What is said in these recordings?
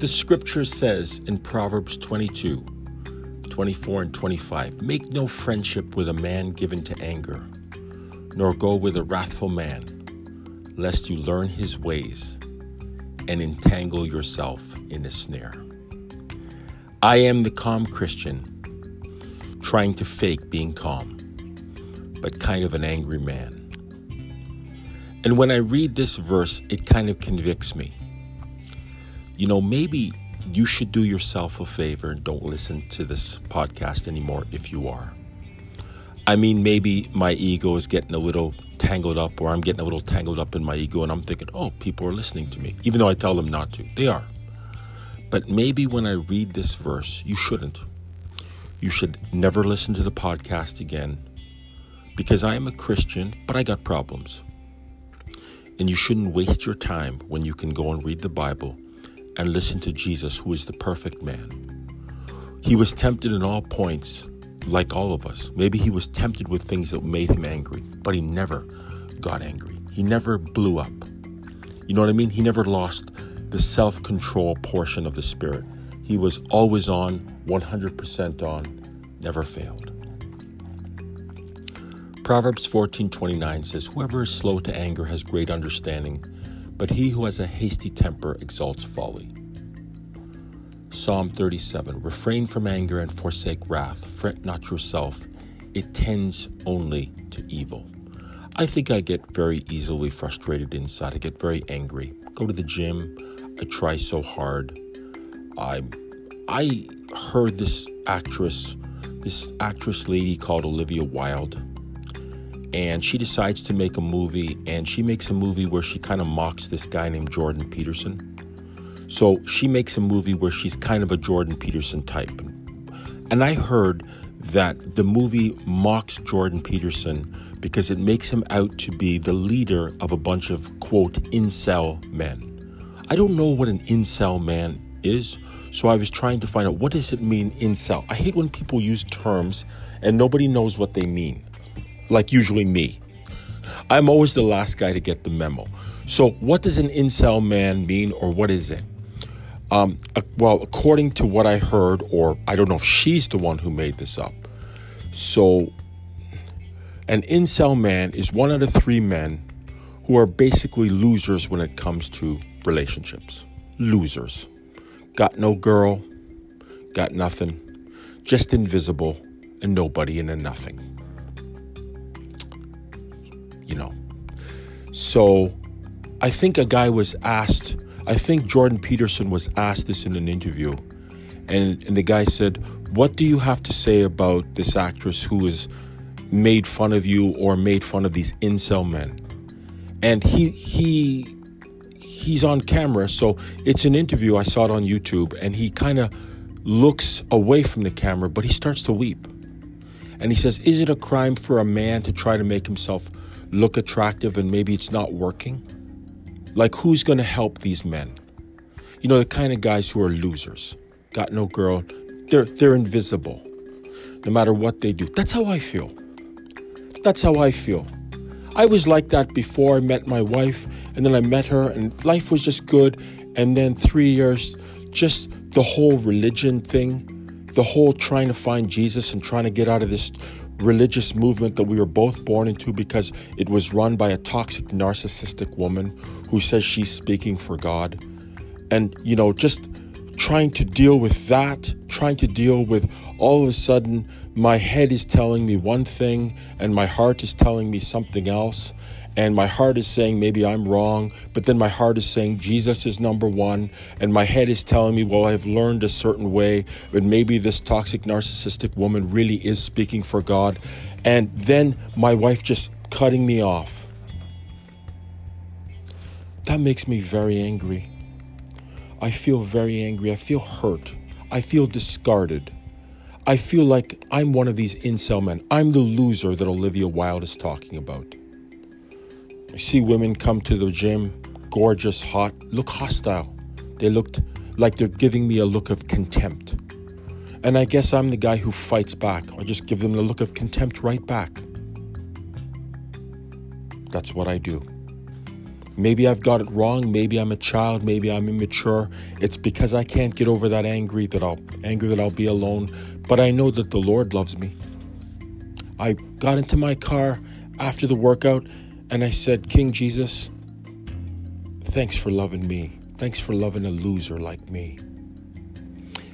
The scripture says in Proverbs 22 24 and 25 Make no friendship with a man given to anger, nor go with a wrathful man, lest you learn his ways and entangle yourself in a snare. I am the calm Christian, trying to fake being calm, but kind of an angry man. And when I read this verse, it kind of convicts me you know, maybe you should do yourself a favor and don't listen to this podcast anymore if you are. I mean, maybe my ego is getting a little tangled up, or I'm getting a little tangled up in my ego, and I'm thinking, oh, people are listening to me, even though I tell them not to. They are. But maybe when I read this verse, you shouldn't. You should never listen to the podcast again because I am a Christian, but I got problems. And you shouldn't waste your time when you can go and read the Bible and listen to Jesus, who is the perfect man. He was tempted in all points, like all of us. Maybe he was tempted with things that made him angry, but he never got angry. He never blew up. You know what I mean? He never lost the self control portion of the Spirit. He was always on, 100% on, never failed. Proverbs 14:29 says, "Whoever is slow to anger has great understanding, but he who has a hasty temper exalts folly. Psalm 37 Refrain from anger and forsake wrath. Fret not yourself, it tends only to evil. I think I get very easily frustrated inside. I get very angry. Go to the gym. I try so hard. I I heard this actress, this actress lady called Olivia Wilde and she decides to make a movie and she makes a movie where she kind of mocks this guy named Jordan Peterson. So she makes a movie where she's kind of a Jordan Peterson type. And I heard that the movie mocks Jordan Peterson because it makes him out to be the leader of a bunch of quote incel men. I don't know what an incel man is, so I was trying to find out what does it mean incel. I hate when people use terms and nobody knows what they mean like usually me. I'm always the last guy to get the memo. So, what does an incel man mean, or what is it? Um, uh, well, according to what I heard, or I don't know if she's the one who made this up. So, an incel man is one out of three men who are basically losers when it comes to relationships. Losers. Got no girl, got nothing, just invisible, and nobody and a nothing you know. So I think a guy was asked, I think Jordan Peterson was asked this in an interview. And, and the guy said, What do you have to say about this actress who has made fun of you or made fun of these incel men? And he, he, he's on camera, so it's an interview. I saw it on YouTube, and he kind of looks away from the camera, but he starts to weep. And he says, Is it a crime for a man to try to make himself look attractive and maybe it's not working? Like, who's going to help these men? You know, the kind of guys who are losers, got no girl, they're, they're invisible no matter what they do. That's how I feel. That's how I feel. I was like that before I met my wife, and then I met her, and life was just good. And then three years, just the whole religion thing, the whole trying to find Jesus and trying to get out of this religious movement that we were both born into because it was run by a toxic, narcissistic woman who says she's speaking for God. And, you know, just trying to deal with that, trying to deal with all of a sudden my head is telling me one thing and my heart is telling me something else and my heart is saying maybe I'm wrong, but then my heart is saying Jesus is number one, and my head is telling me, well, I've learned a certain way, but maybe this toxic narcissistic woman really is speaking for God, and then my wife just cutting me off. That makes me very angry. I feel very angry. I feel hurt. I feel discarded. I feel like I'm one of these incel men. I'm the loser that Olivia Wilde is talking about. See women come to the gym, gorgeous, hot, look hostile. They looked like they're giving me a look of contempt. And I guess I'm the guy who fights back. I just give them the look of contempt right back. That's what I do. Maybe I've got it wrong. Maybe I'm a child. Maybe I'm immature. It's because I can't get over that angry that I'll anger that I'll be alone. But I know that the Lord loves me. I got into my car after the workout and I said, King Jesus, thanks for loving me. Thanks for loving a loser like me.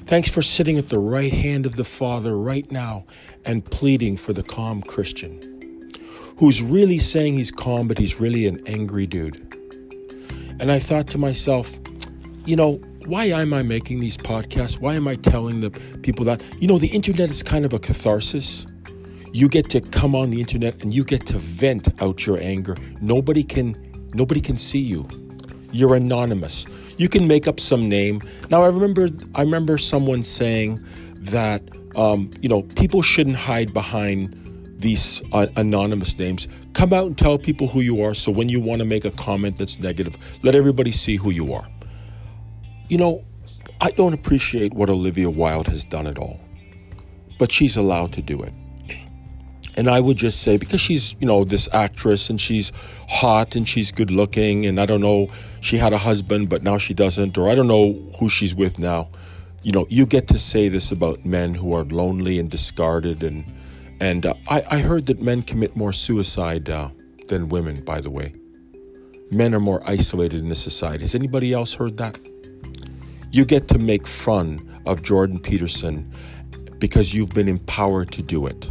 Thanks for sitting at the right hand of the Father right now and pleading for the calm Christian who's really saying he's calm, but he's really an angry dude. And I thought to myself, you know, why am I making these podcasts? Why am I telling the people that? You know, the internet is kind of a catharsis. You get to come on the internet and you get to vent out your anger. Nobody can nobody can see you. You're anonymous. You can make up some name. Now I remember I remember someone saying that um, you know people shouldn't hide behind these uh, anonymous names. Come out and tell people who you are. So when you want to make a comment that's negative, let everybody see who you are. You know, I don't appreciate what Olivia Wilde has done at all, but she's allowed to do it. And I would just say, because she's, you know, this actress and she's hot and she's good looking, and I don't know, she had a husband, but now she doesn't, or I don't know who she's with now. You know, you get to say this about men who are lonely and discarded and and uh, I, I, heard that men commit more suicide uh, than women, by the way. Men are more isolated in this society. Has anybody else heard that? You get to make fun of Jordan Peterson because you've been empowered to do it.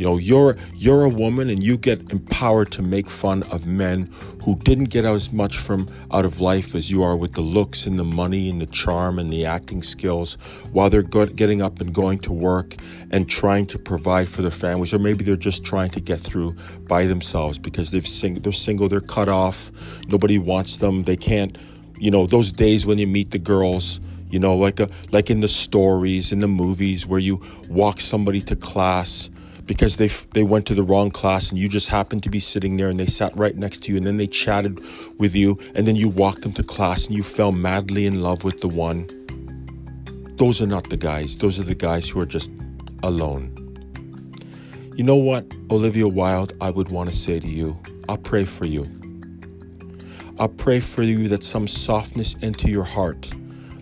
You know, you're you're a woman and you get empowered to make fun of men who didn't get as much from out of life as you are with the looks and the money and the charm and the acting skills while they're getting up and going to work and trying to provide for their families. Or maybe they're just trying to get through by themselves because they've sing- they're single, they're cut off, nobody wants them, they can't, you know, those days when you meet the girls you know like a like in the stories in the movies where you walk somebody to class because they they went to the wrong class and you just happened to be sitting there and they sat right next to you and then they chatted with you and then you walked them to class and you fell madly in love with the one. Those are not the guys. Those are the guys who are just alone. You know what olivia wilde i would want to say to you i'll pray for you. I'll pray for you that some softness enter your heart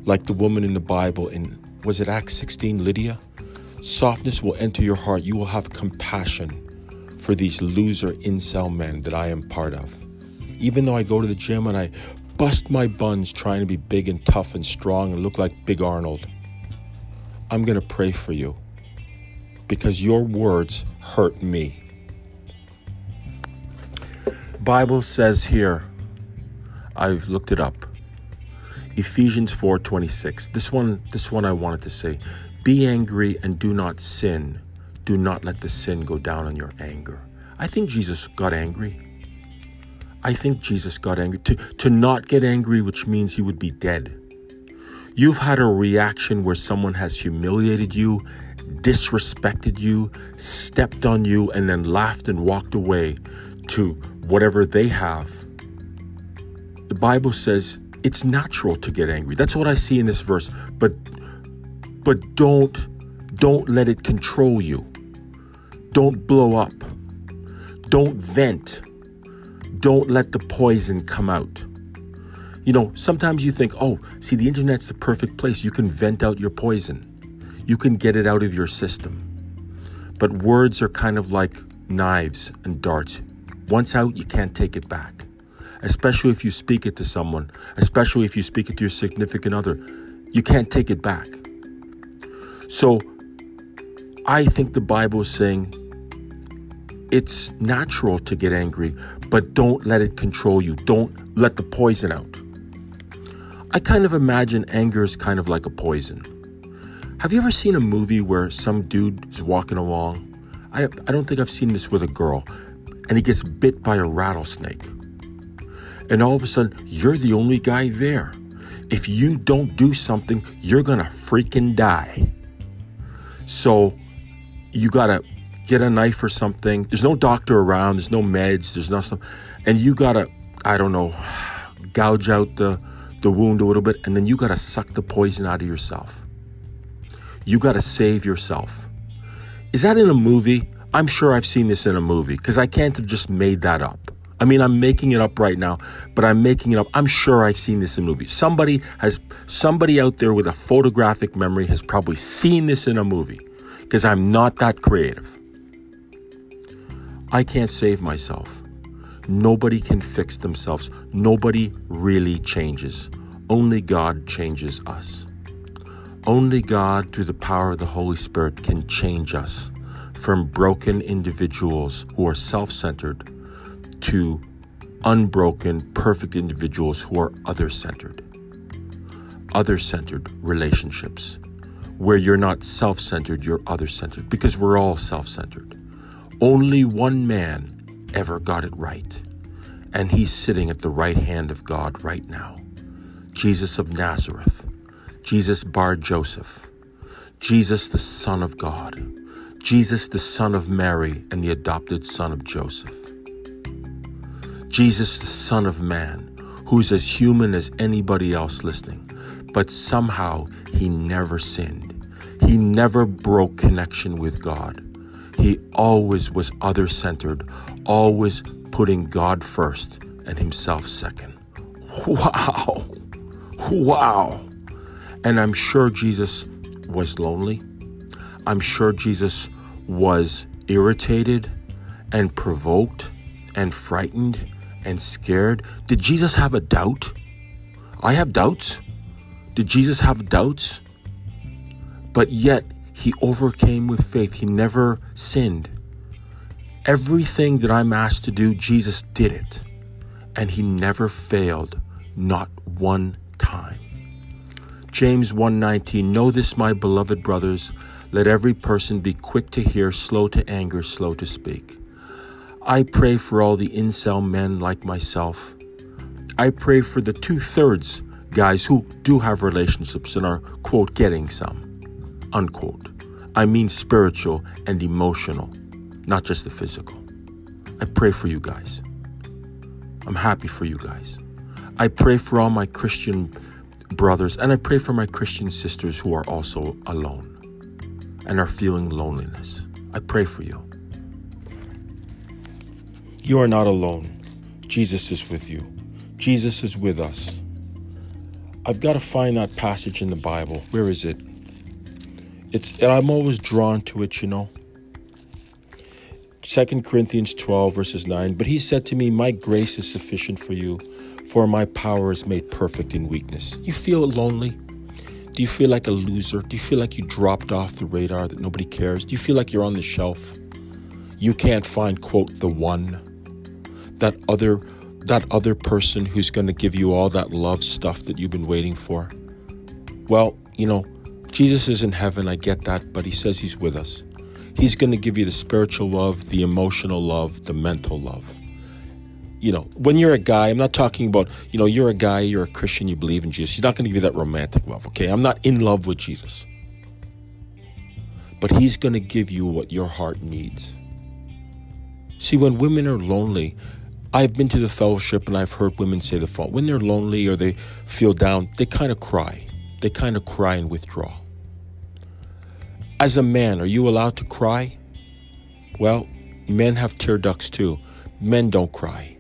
like the woman in the bible in was it acts 16 lydia Softness will enter your heart. You will have compassion for these loser incel men that I am part of. Even though I go to the gym and I bust my buns trying to be big and tough and strong and look like Big Arnold, I'm going to pray for you because your words hurt me. Bible says here, I've looked it up. Ephesians 4:26. This one this one I wanted to say. Be angry and do not sin. Do not let the sin go down on your anger. I think Jesus got angry. I think Jesus got angry. To, to not get angry, which means he would be dead. You've had a reaction where someone has humiliated you, disrespected you, stepped on you, and then laughed and walked away to whatever they have. The Bible says it's natural to get angry. That's what I see in this verse. But but don't don't let it control you. Don't blow up. Don't vent. Don't let the poison come out. You know, sometimes you think, "Oh, see the internet's the perfect place. You can vent out your poison. You can get it out of your system." But words are kind of like knives and darts. Once out, you can't take it back. Especially if you speak it to someone, especially if you speak it to your significant other. You can't take it back. So I think the Bible is saying it's natural to get angry, but don't let it control you. Don't let the poison out. I kind of imagine anger is kind of like a poison. Have you ever seen a movie where some dude is walking along? I, I don't think I've seen this with a girl, and he gets bit by a rattlesnake. And all of a sudden, you're the only guy there. If you don't do something, you're gonna freaking die. So you gotta get a knife or something. There's no doctor around. There's no meds. There's nothing, and you gotta, I don't know, gouge out the the wound a little bit, and then you gotta suck the poison out of yourself. You gotta save yourself. Is that in a movie? I'm sure I've seen this in a movie because I can't have just made that up. I mean, I'm making it up right now, but I'm making it up. I'm sure I've seen this in movies. Somebody has, somebody out there with a photographic memory has probably seen this in a movie because I'm not that creative. I can't save myself. Nobody can fix themselves. Nobody really changes. Only God changes us. Only God, through the power of the Holy Spirit, can change us from broken individuals who are self centered to unbroken, perfect individuals who are other centered. Other centered relationships where you're not self centered, you're other centered because we're all self centered. Only one man ever got it right, and he's sitting at the right hand of God right now Jesus of Nazareth, Jesus Bar Joseph, Jesus the Son of God, Jesus the Son of Mary and the adopted Son of Joseph. Jesus, the Son of Man, who's as human as anybody else listening, but somehow he never sinned. He never broke connection with God. He always was other centered, always putting God first and himself second. Wow! Wow! And I'm sure Jesus was lonely. I'm sure Jesus was irritated and provoked and frightened and scared? Did Jesus have a doubt? I have doubts. Did Jesus have doubts? But yet, he overcame with faith. He never sinned. Everything that I'm asked to do, Jesus did it. And he never failed, not one time. James 1:19 Know this my beloved brothers let every person be quick to hear slow to anger slow to speak I pray for all the incel men like myself. I pray for the two thirds guys who do have relationships and are, quote, getting some, unquote. I mean spiritual and emotional, not just the physical. I pray for you guys. I'm happy for you guys. I pray for all my Christian brothers and I pray for my Christian sisters who are also alone and are feeling loneliness. I pray for you. You are not alone. Jesus is with you. Jesus is with us. I've got to find that passage in the Bible. Where is it? It's I'm always drawn to it, you know. 2 Corinthians 12 verses 9, but he said to me, "My grace is sufficient for you, for my power is made perfect in weakness." You feel lonely? Do you feel like a loser? Do you feel like you dropped off the radar that nobody cares? Do you feel like you're on the shelf? You can't find quote the one that other that other person who's going to give you all that love stuff that you've been waiting for. Well, you know, Jesus is in heaven, I get that, but he says he's with us. He's going to give you the spiritual love, the emotional love, the mental love. You know, when you're a guy, I'm not talking about, you know, you're a guy, you're a Christian, you believe in Jesus. He's not going to give you that romantic love, okay? I'm not in love with Jesus. But he's going to give you what your heart needs. See, when women are lonely, I've been to the fellowship and I've heard women say the phone. When they're lonely or they feel down, they kind of cry. They kind of cry and withdraw. As a man, are you allowed to cry? Well, men have tear ducts too. Men don't cry.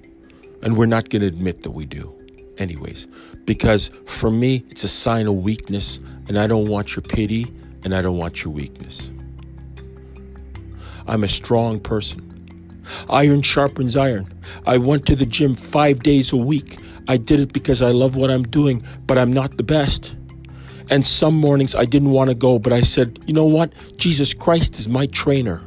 And we're not going to admit that we do, anyways. Because for me, it's a sign of weakness, and I don't want your pity, and I don't want your weakness. I'm a strong person. Iron sharpens iron. I went to the gym five days a week. I did it because I love what I'm doing, but I'm not the best. And some mornings I didn't want to go, but I said, you know what? Jesus Christ is my trainer.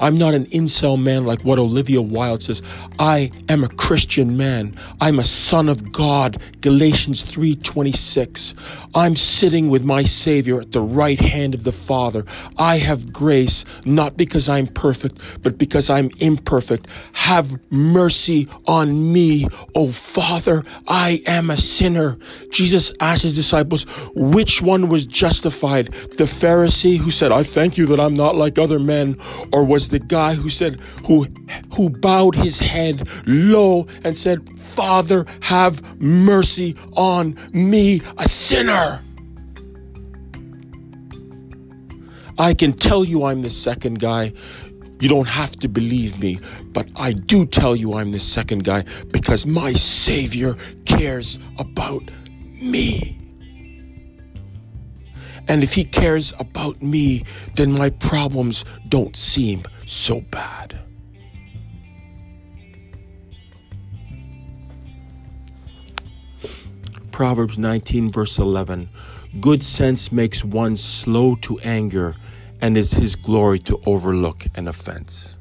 I'm not an incel man like what Olivia Wilde says. I am a Christian man. I'm a son of God. Galatians 3:26. I'm sitting with my Savior at the right hand of the Father. I have grace not because I'm perfect, but because I'm imperfect. Have mercy on me, O Father. I am a sinner. Jesus asked his disciples, which one was justified? The Pharisee who said, I thank you that I'm not like other men, or was the guy who said, who, who bowed his head low and said, Father, have mercy on me, a sinner. I can tell you I'm the second guy. You don't have to believe me, but I do tell you I'm the second guy because my Savior cares about me. And if He cares about me, then my problems don't seem so bad. Proverbs 19, verse 11 Good sense makes one slow to anger, and is his glory to overlook an offense.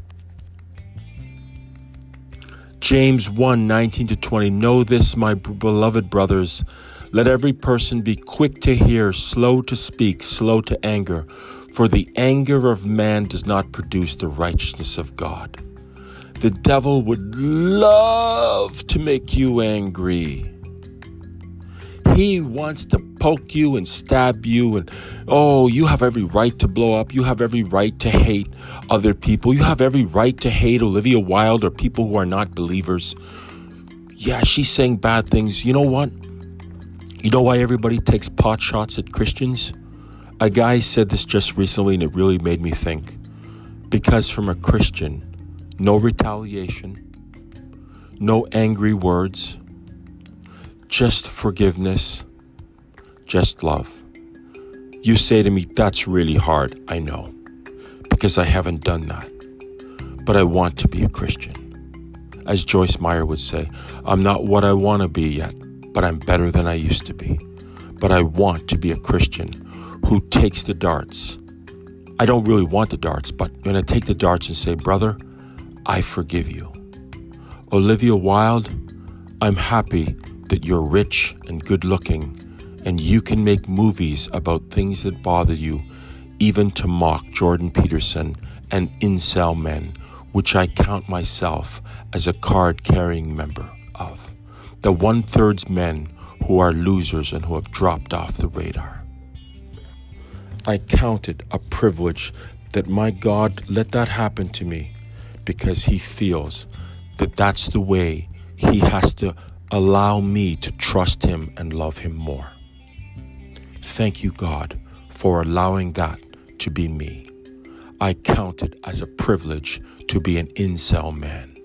James 1 19 to 20 Know this, my beloved brothers. Let every person be quick to hear, slow to speak, slow to anger, for the anger of man does not produce the righteousness of God. The devil would love to make you angry. He wants to poke you and stab you, and oh, you have every right to blow up. You have every right to hate other people. You have every right to hate Olivia Wilde or people who are not believers. Yeah, she's saying bad things. You know what? You know why everybody takes pot shots at Christians? A guy said this just recently and it really made me think. Because from a Christian, no retaliation, no angry words, just forgiveness, just love. You say to me, that's really hard. I know, because I haven't done that. But I want to be a Christian. As Joyce Meyer would say, I'm not what I want to be yet, but I'm better than I used to be. But I want to be a Christian who takes the darts. I don't really want the darts, but I'm going to take the darts and say, Brother, I forgive you. Olivia Wilde, I'm happy that you're rich and good looking and you can make movies about things that bother you, even to mock Jordan Peterson and incel men, which I count myself as a card carrying member of. The one thirds men who are losers and who have dropped off the radar. I count it a privilege that my God let that happen to me because He feels that that's the way He has to allow me to trust Him and love Him more. Thank you, God, for allowing that to be me. I count it as a privilege to be an incel man.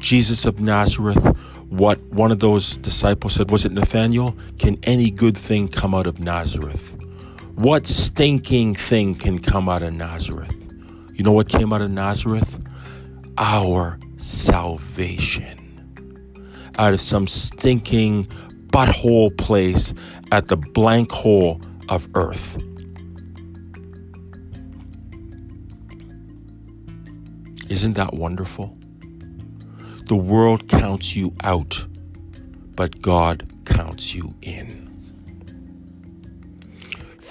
Jesus of Nazareth, what one of those disciples said, was it Nathaniel? Can any good thing come out of Nazareth? What stinking thing can come out of Nazareth? You know what came out of Nazareth? Our salvation out of some stinking butthole place at the blank hole of earth. Isn't that wonderful? The world counts you out, but God counts you in.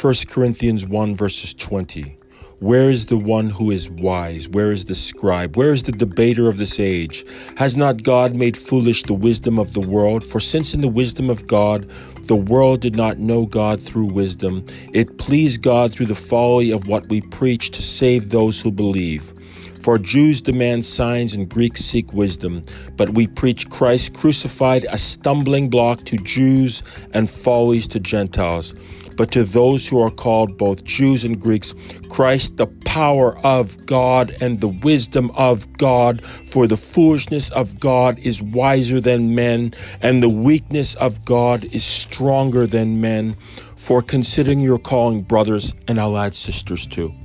1 Corinthians 1 verses 20. Where is the one who is wise? Where is the scribe? Where is the debater of this age? Has not God made foolish the wisdom of the world? For since in the wisdom of God, the world did not know God through wisdom, it pleased God through the folly of what we preach to save those who believe. For Jews demand signs and Greeks seek wisdom, but we preach Christ crucified, a stumbling block to Jews and follies to Gentiles. But to those who are called both Jews and Greeks, Christ, the power of God and the wisdom of God, for the foolishness of God is wiser than men, and the weakness of God is stronger than men. For considering your calling, brothers, and I'll add sisters too.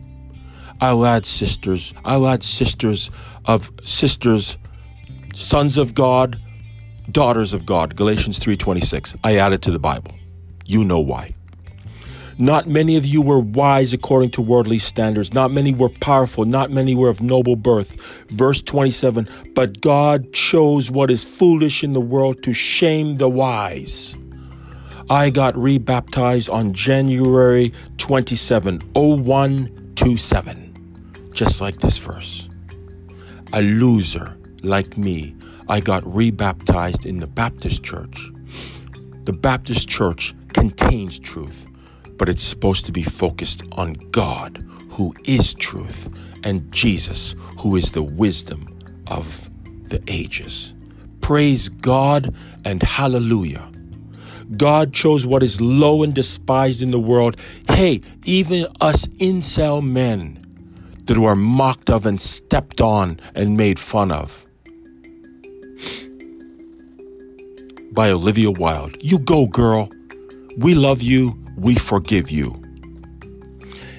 I'll add sisters. I'll add sisters of sisters, sons of God, daughters of God. Galatians 3:26. I added to the Bible. You know why. Not many of you were wise according to worldly standards. Not many were powerful. Not many were of noble birth. Verse 27 But God chose what is foolish in the world to shame the wise. I got rebaptized on January 27, 0127 just like this verse. A loser like me, I got rebaptized in the Baptist church. The Baptist church contains truth, but it's supposed to be focused on God, who is truth, and Jesus, who is the wisdom of the ages. Praise God and hallelujah. God chose what is low and despised in the world. Hey, even us incel men that are mocked of and stepped on and made fun of. By Olivia Wilde. You go, girl. We love you. We forgive you.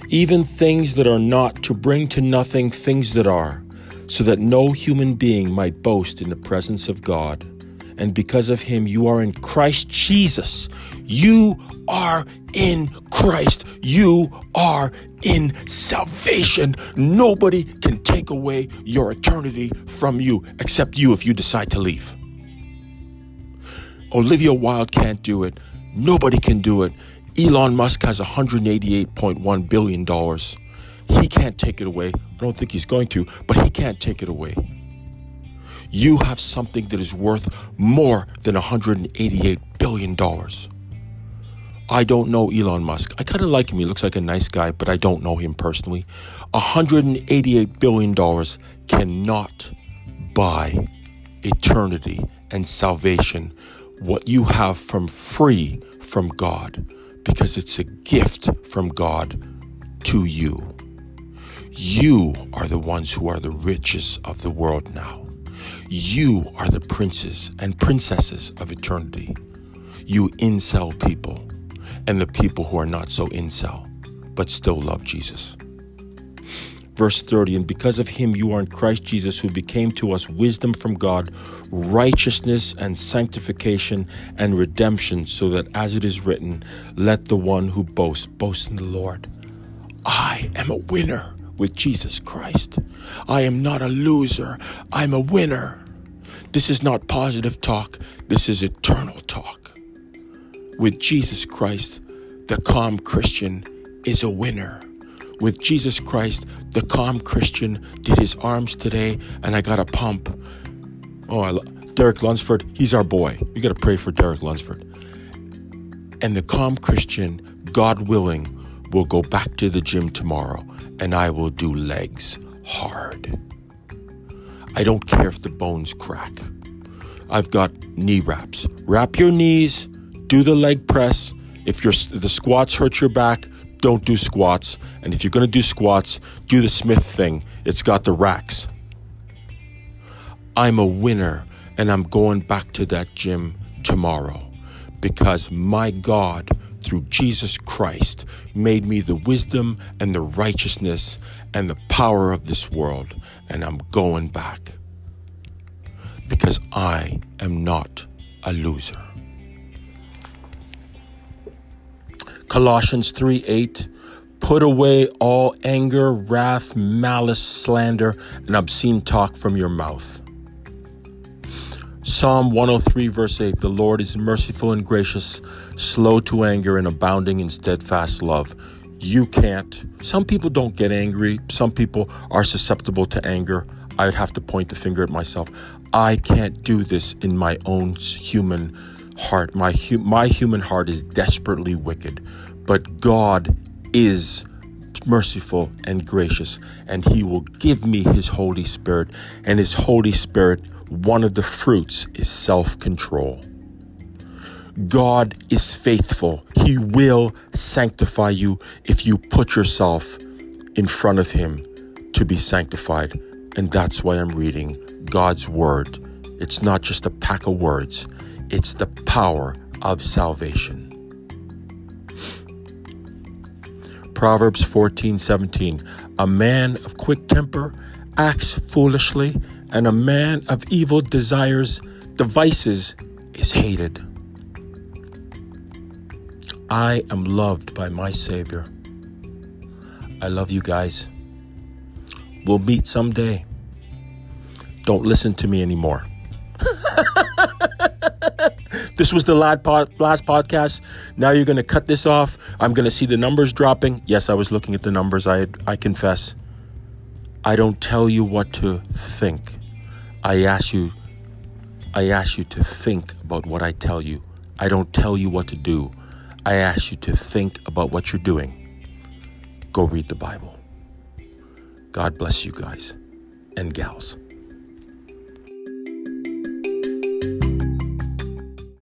Even things that are not, to bring to nothing things that are, so that no human being might boast in the presence of God. And because of him, you are in Christ Jesus. You are in Christ. You are in salvation. Nobody can take away your eternity from you except you if you decide to leave. Olivia Wilde can't do it. Nobody can do it. Elon Musk has $188.1 billion. He can't take it away. I don't think he's going to, but he can't take it away. You have something that is worth more than $188 billion. I don't know Elon Musk. I kind of like him. He looks like a nice guy, but I don't know him personally. $188 billion cannot buy eternity and salvation, what you have from free from God, because it's a gift from God to you. You are the ones who are the richest of the world now. You are the princes and princesses of eternity. You incel people and the people who are not so incel, but still love Jesus. Verse 30, and because of him you are in Christ Jesus, who became to us wisdom from God, righteousness and sanctification and redemption, so that as it is written, let the one who boasts boast in the Lord. I am a winner with Jesus Christ. I am not a loser, I'm a winner. This is not positive talk, this is eternal talk with Jesus Christ, the calm Christian is a winner. With Jesus Christ, the calm Christian did his arms today, and I got a pump. Oh, I lo- Derek Lunsford, he's our boy. We got to pray for Derek Lunsford. And the calm Christian, God willing, will go back to the gym tomorrow, and I will do legs hard. I don't care if the bones crack. I've got knee wraps. Wrap your knees do the leg press. If your the squats hurt your back, don't do squats. And if you're going to do squats, do the Smith thing. It's got the racks. I'm a winner and I'm going back to that gym tomorrow because my God, through Jesus Christ, made me the wisdom and the righteousness and the power of this world. And I'm going back because I am not a loser. Colossians 3 8. Put away all anger, wrath, malice, slander, and obscene talk from your mouth. Psalm 103, verse 8 The Lord is merciful and gracious, slow to anger, and abounding in steadfast love. You can't. Some people don't get angry, some people are susceptible to anger. I'd have to point the finger at myself. I can't do this in my own human heart. My, hu- my human heart is desperately wicked, but God is merciful and gracious, and He will give me His Holy Spirit. And His Holy Spirit, one of the fruits is self control. God is faithful. He will sanctify you if you put yourself in front of Him to be sanctified. And that's why I'm reading God's Word. It's not just a pack of words, it's the power of salvation. Proverbs 14 17. A man of quick temper acts foolishly, and a man of evil desires devices is hated. I am loved by my Savior. I love you guys. We'll meet someday. Don't listen to me anymore. This was the last, podcast. Now you're going to cut this off. I'm going to see the numbers dropping. Yes, I was looking at the numbers. I, I confess. I don't tell you what to think. I ask you I ask you to think about what I tell you. I don't tell you what to do. I ask you to think about what you're doing. Go read the Bible. God bless you guys and gals.